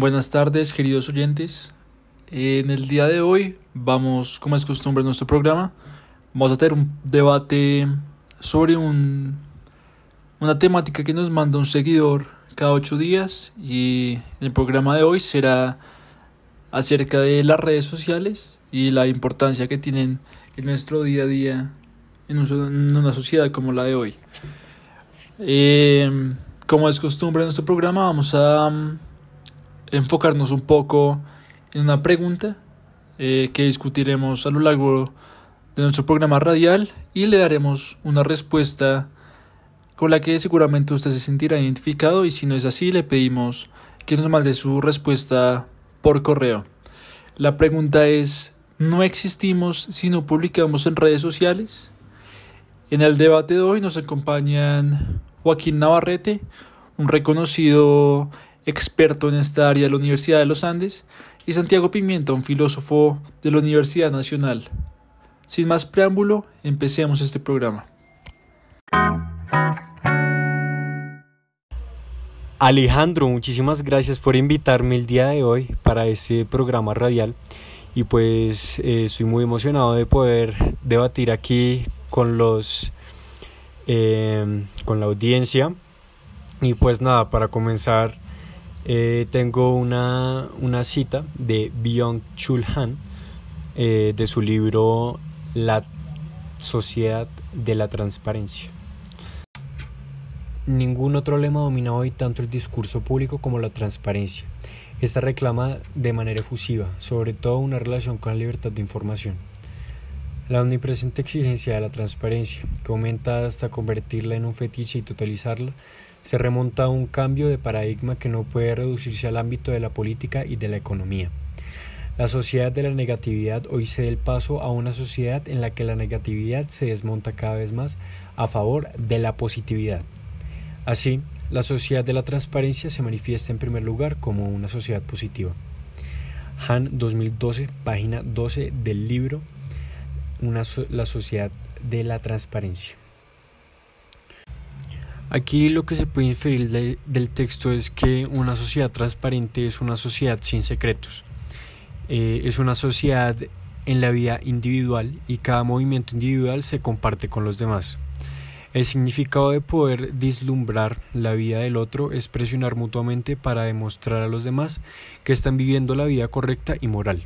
Buenas tardes, queridos oyentes. En el día de hoy vamos, como es costumbre en nuestro programa, vamos a tener un debate sobre un, una temática que nos manda un seguidor cada ocho días y el programa de hoy será acerca de las redes sociales y la importancia que tienen en nuestro día a día en una sociedad como la de hoy. Eh, como es costumbre en nuestro programa, vamos a enfocarnos un poco en una pregunta eh, que discutiremos a lo largo de nuestro programa radial y le daremos una respuesta con la que seguramente usted se sentirá identificado y si no es así le pedimos que nos mande su respuesta por correo. La pregunta es, ¿no existimos si no publicamos en redes sociales? En el debate de hoy nos acompañan Joaquín Navarrete, un reconocido experto en esta área de la Universidad de los Andes, y Santiago Pimienta, un filósofo de la Universidad Nacional. Sin más preámbulo, empecemos este programa. Alejandro, muchísimas gracias por invitarme el día de hoy para este programa radial y pues eh, estoy muy emocionado de poder debatir aquí con los eh, con la audiencia y pues nada para comenzar eh, tengo una, cita de Byung-Chul Han eh, de su libro La Sociedad de la Transparencia. Ningún otro lema domina hoy tanto el discurso público como la transparencia. Esta reclama de manera efusiva, sobre todo una relación con la libertad de información. La omnipresente exigencia de la transparencia, que aumenta hasta convertirla en un fetiche y totalizarla, se remonta a un cambio de paradigma que no puede reducirse al ámbito de la política y de la economía. La sociedad de la negatividad hoy se el paso a una sociedad en la que la negatividad se desmonta cada vez más a favor de la positividad. Así, la sociedad de la transparencia se manifiesta en primer lugar como una sociedad positiva. Han 2012, página 12 del libro una La sociedad de la transparencia. Aquí lo que se puede inferir del texto es que una sociedad transparente es una sociedad sin secretos. Eh, es una sociedad en la vida individual y cada movimiento individual se comparte con los demás. El significado de poder dislumbrar la vida del otro es presionar mutuamente para demostrar a los demás que están viviendo la vida correcta y moral.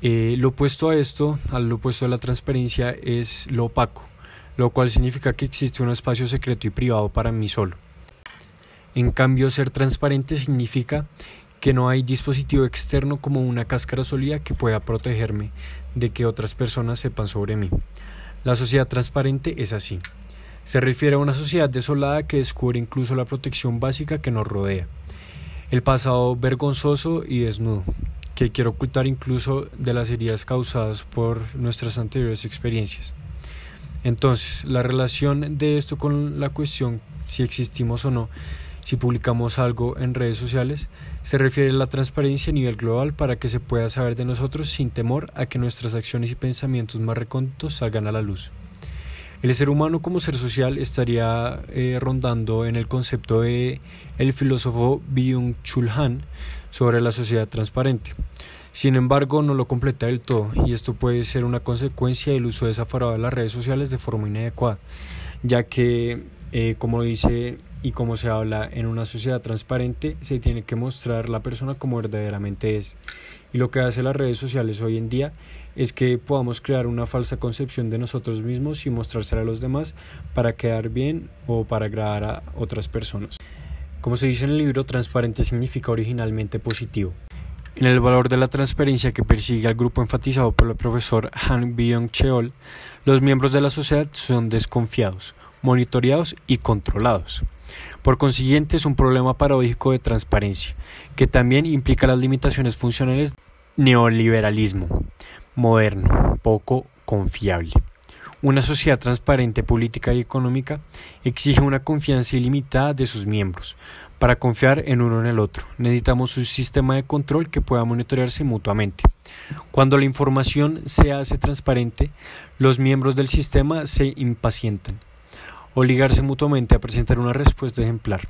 Eh, lo opuesto a esto, al opuesto de la transparencia, es lo opaco lo cual significa que existe un espacio secreto y privado para mí solo. En cambio, ser transparente significa que no hay dispositivo externo como una cáscara sólida que pueda protegerme de que otras personas sepan sobre mí. La sociedad transparente es así. Se refiere a una sociedad desolada que descubre incluso la protección básica que nos rodea. El pasado vergonzoso y desnudo, que quiere ocultar incluso de las heridas causadas por nuestras anteriores experiencias. Entonces, la relación de esto con la cuestión si existimos o no, si publicamos algo en redes sociales, se refiere a la transparencia a nivel global para que se pueda saber de nosotros sin temor a que nuestras acciones y pensamientos más recónditos salgan a la luz. El ser humano como ser social estaría eh, rondando en el concepto de el filósofo Byung-Chul Han sobre la sociedad transparente. Sin embargo, no lo completa del todo, y esto puede ser una consecuencia del uso desaforado de las redes sociales de forma inadecuada, ya que, eh, como dice y como se habla en una sociedad transparente, se tiene que mostrar la persona como verdaderamente es. Y lo que hace las redes sociales hoy en día es que podamos crear una falsa concepción de nosotros mismos y mostrársela a los demás para quedar bien o para agradar a otras personas. Como se dice en el libro, transparente significa originalmente positivo. En el valor de la transparencia que persigue al grupo enfatizado por el profesor Han Byung-cheol, los miembros de la sociedad son desconfiados, monitoreados y controlados. Por consiguiente, es un problema paradójico de transparencia, que también implica las limitaciones funcionales neoliberalismo moderno, poco confiable. Una sociedad transparente política y económica exige una confianza ilimitada de sus miembros, para confiar en uno en el otro, necesitamos un sistema de control que pueda monitorearse mutuamente. Cuando la información se hace transparente, los miembros del sistema se impacientan. Obligarse mutuamente a presentar una respuesta ejemplar.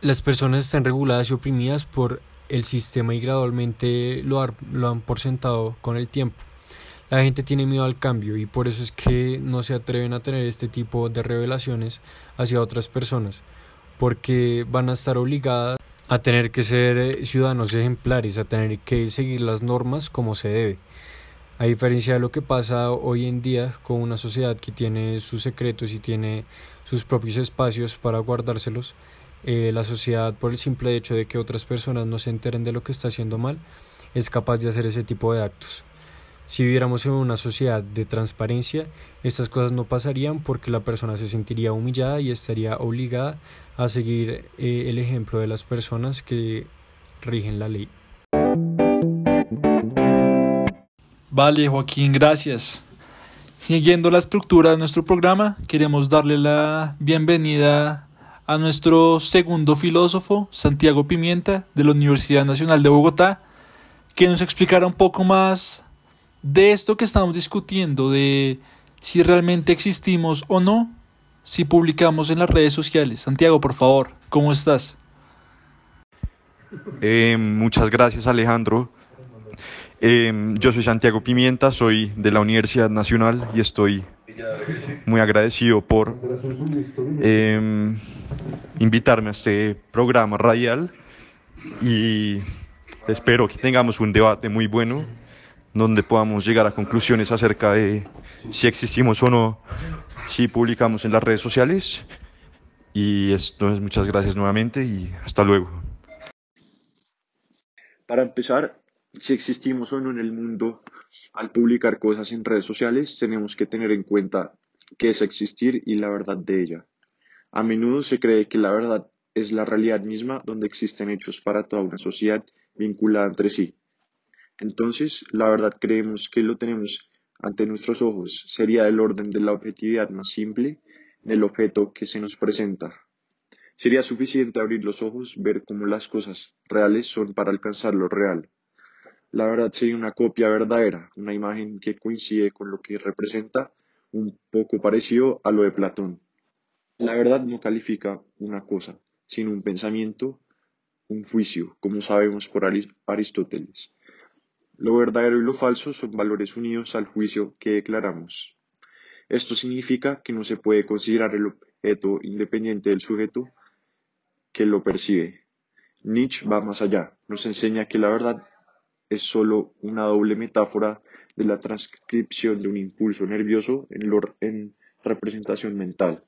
Las personas están reguladas y oprimidas por el sistema y gradualmente lo, han porcentado con el tiempo. La gente tiene miedo al cambio y por eso es que no se atreven a tener este tipo de revelaciones hacia otras personas, porque van a estar obligadas a tener que ser eh, ciudadanos ejemplares, a tener que seguir las normas como se debe. A diferencia de lo que pasa hoy en día con una sociedad que tiene sus secretos y tiene sus propios espacios para guardárselos, eh, la sociedad por el simple hecho de que otras personas no se enteren de lo que está haciendo mal, es capaz de hacer ese tipo de actos. Si viviéramos en una sociedad de transparencia, estas cosas no pasarían porque la persona se sentiría humillada y estaría obligada a seguir eh, el ejemplo de las personas que rigen la ley. Vale, Joaquín, gracias. Siguiendo la estructura de nuestro programa, queremos darle la bienvenida a nuestro segundo filósofo, Santiago Pimienta, de la Universidad Nacional de Bogotá, que nos explicará un poco más de esto que estamos discutiendo, de si realmente existimos o no, si publicamos en las redes sociales. Santiago, por favor, ¿cómo estás? Eh, muchas gracias, Alejandro. Em, yo soy Santiago Pimienta, soy de la Universidad Nacional y estoy muy agradecido por em, invitarme a este programa radial y espero que tengamos un debate muy bueno donde podamos llegar a conclusiones acerca de si existimos o no, si publicamos en las redes sociales. Y esto es muchas gracias nuevamente y hasta luego. Para empezar, si existimos o no en el mundo, al publicar cosas en redes sociales, tenemos que tener en cuenta qué es existir y la verdad de ella. A menudo se cree que la verdad es la realidad misma donde existen hechos para toda una sociedad vinculada entre sí. Entonces, la verdad creemos que lo tenemos ante nuestros ojos. Sería el orden de la objetividad más simple del objeto que se nos presenta. Sería suficiente abrir los ojos, ver cómo las cosas reales son para alcanzar lo real. La verdad sería una copia verdadera, una imagen que coincide con lo que representa, un poco parecido a lo de Platón. La verdad no califica una cosa, sino un pensamiento, un juicio, como sabemos por Aristóteles. Lo verdadero y lo falso son valores unidos al juicio que declaramos. Esto significa que no se puede considerar el objeto independiente del sujeto que lo percibe. Nietzsche va más allá, nos enseña que la verdad es sólo una doble metáfora de la transcripción de un impulso nervioso en, representación mental,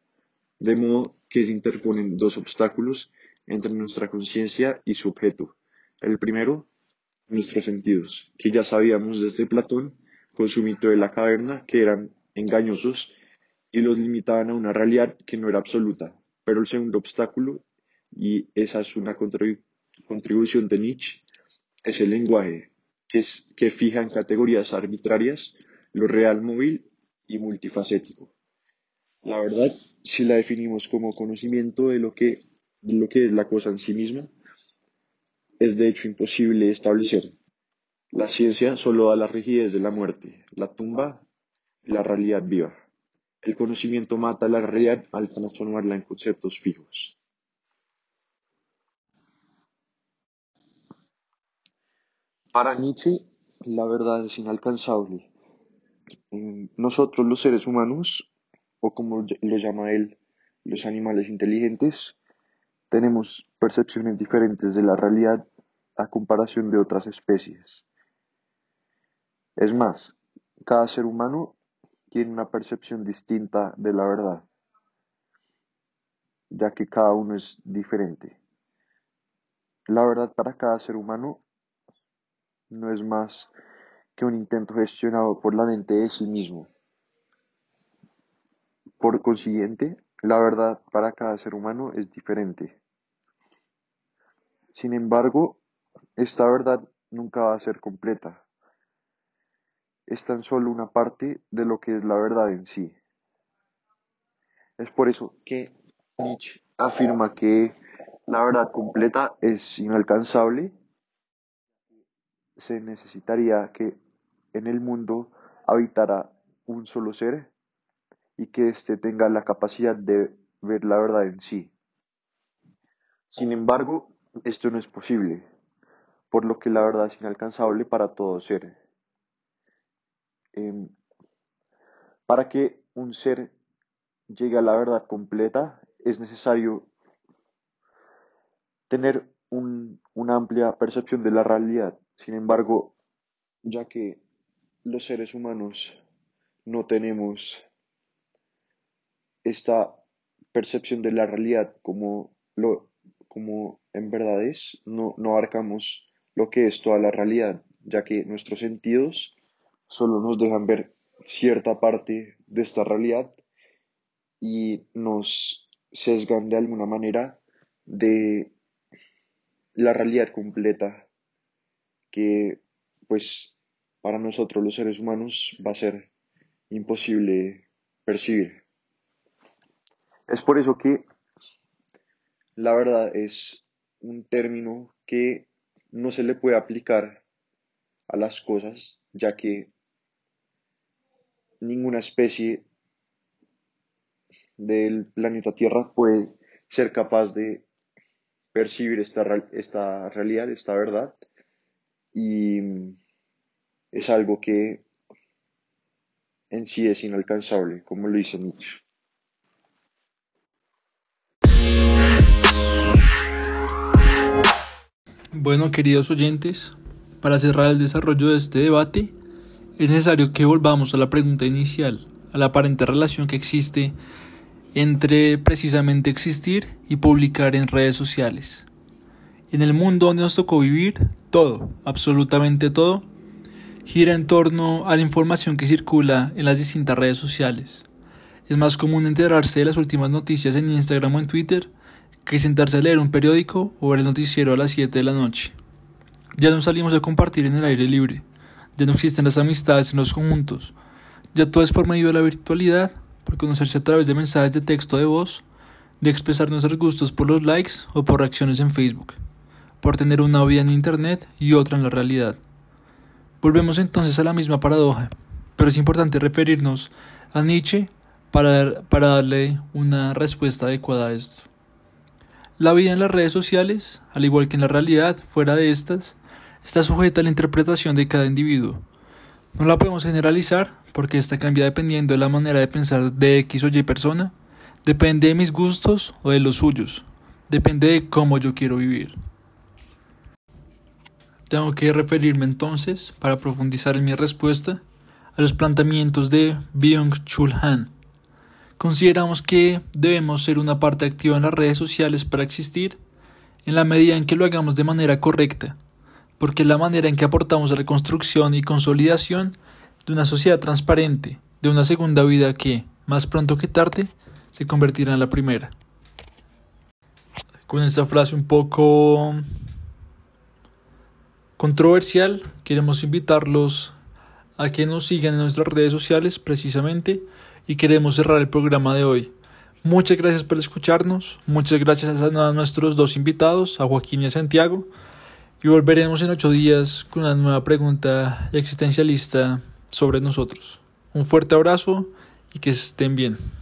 de modo que se interponen dos obstáculos entre nuestra conciencia y su objeto. El primero, nuestros sentidos, que ya sabíamos desde Platón con su mito de la caverna que eran engañosos y los limitaban a una realidad que no era absoluta. Pero el segundo obstáculo, y esa es una contribución de Nietzsche, es el lenguaje, que, fija en categorías arbitrarias lo real móvil y multifacético. La verdad, si la definimos como conocimiento de lo que, de lo que es la cosa en sí misma, es de hecho imposible establecer. La ciencia solo da la rigidez de la muerte, la tumba la realidad viva. El conocimiento mata la realidad al transformarla en conceptos fijos. Para Nietzsche, la verdad es inalcanzable. Nosotros los seres humanos, o como lo llama él, los animales inteligentes, tenemos percepciones diferentes de la realidad a comparación de otras especies. Es más, cada ser humano tiene una percepción distinta de la verdad, ya que cada uno es diferente. La verdad para cada ser humano no es más que un intento gestionado por la mente de sí mismo. Por consiguiente, la verdad para cada ser humano es diferente. Sin embargo, esta verdad nunca va a ser completa. Es tan solo una parte de lo que es la verdad en sí. Es por eso que Nietzsche afirma que la verdad completa es inalcanzable se necesitaría que en el mundo habitara un solo ser y que éste tenga la capacidad de ver la verdad en sí. Sin embargo, esto no es posible. Por lo que la verdad es inalcanzable para todo ser. Em, para que un ser llegue a la verdad completa es necesario tener una amplia percepción de la realidad. Sin embargo, ya que los seres humanos no tenemos esta percepción de la realidad como, lo, como en verdad es, no, no abarcamos lo que es toda la realidad, ya que nuestros sentidos solo nos dejan ver cierta parte de esta realidad y nos sesgan de alguna manera de la realidad completa que pues para nosotros los seres humanos va a ser imposible percibir. Es por eso que la verdad es un término que no se le puede aplicar a las cosas, ya que ninguna especie del planeta Tierra puede ser capaz de percibir esta, esta realidad, esta verdad, y es algo que en sí es inalcanzable, como lo dice Nietzsche. Bueno, queridos oyentes, para cerrar el desarrollo de este debate, es necesario que volvamos a la pregunta inicial, a la aparente relación que existe entre precisamente existir y publicar en redes sociales. En el mundo donde nos tocó vivir, todo, absolutamente todo, gira en torno a la información que circula en las distintas redes sociales. Es más común enterarse de las últimas noticias en Instagram o en Twitter que sentarse a leer un periódico o ver el noticiero a las 7 de la noche. Ya no salimos a compartir en el aire libre, ya no existen las amistades en los conjuntos, ya todo es por medio de la virtualidad, por conocerse a través de mensajes de texto de voz, de expresar nuestros gustos por los likes o por reacciones en Facebook, por tener una vida en Internet y otra en la realidad. Volvemos entonces a la misma paradoja, pero es importante referirnos a Nietzsche para, para darle una respuesta adecuada a esto. La vida en las redes sociales, al igual que en la realidad fuera de estas, está sujeta a la interpretación de cada individuo. No la podemos generalizar porque esta cambia dependiendo de la manera de pensar de X o Y persona, depende de mis gustos o de los suyos, depende de cómo yo quiero vivir. Tengo que referirme entonces, para profundizar en mi respuesta, a los planteamientos de Byung-Chul Han. Consideramos que debemos ser una parte activa en las redes sociales para existir, en la medida en que lo hagamos de manera correcta, porque la manera en que aportamos a la construcción y consolidación de una sociedad transparente, de una segunda vida que, más pronto que tarde, se convertirá en la primera. Con esta frase un poco controversial, queremos invitarlos a que nos sigan en nuestras redes sociales precisamente y queremos cerrar el programa de hoy. Muchas gracias por escucharnos, muchas gracias a nuestros dos invitados, a Joaquín y a Santiago, y volveremos en ocho días con una nueva pregunta existencialista sobre nosotros. Un fuerte abrazo y que estén bien.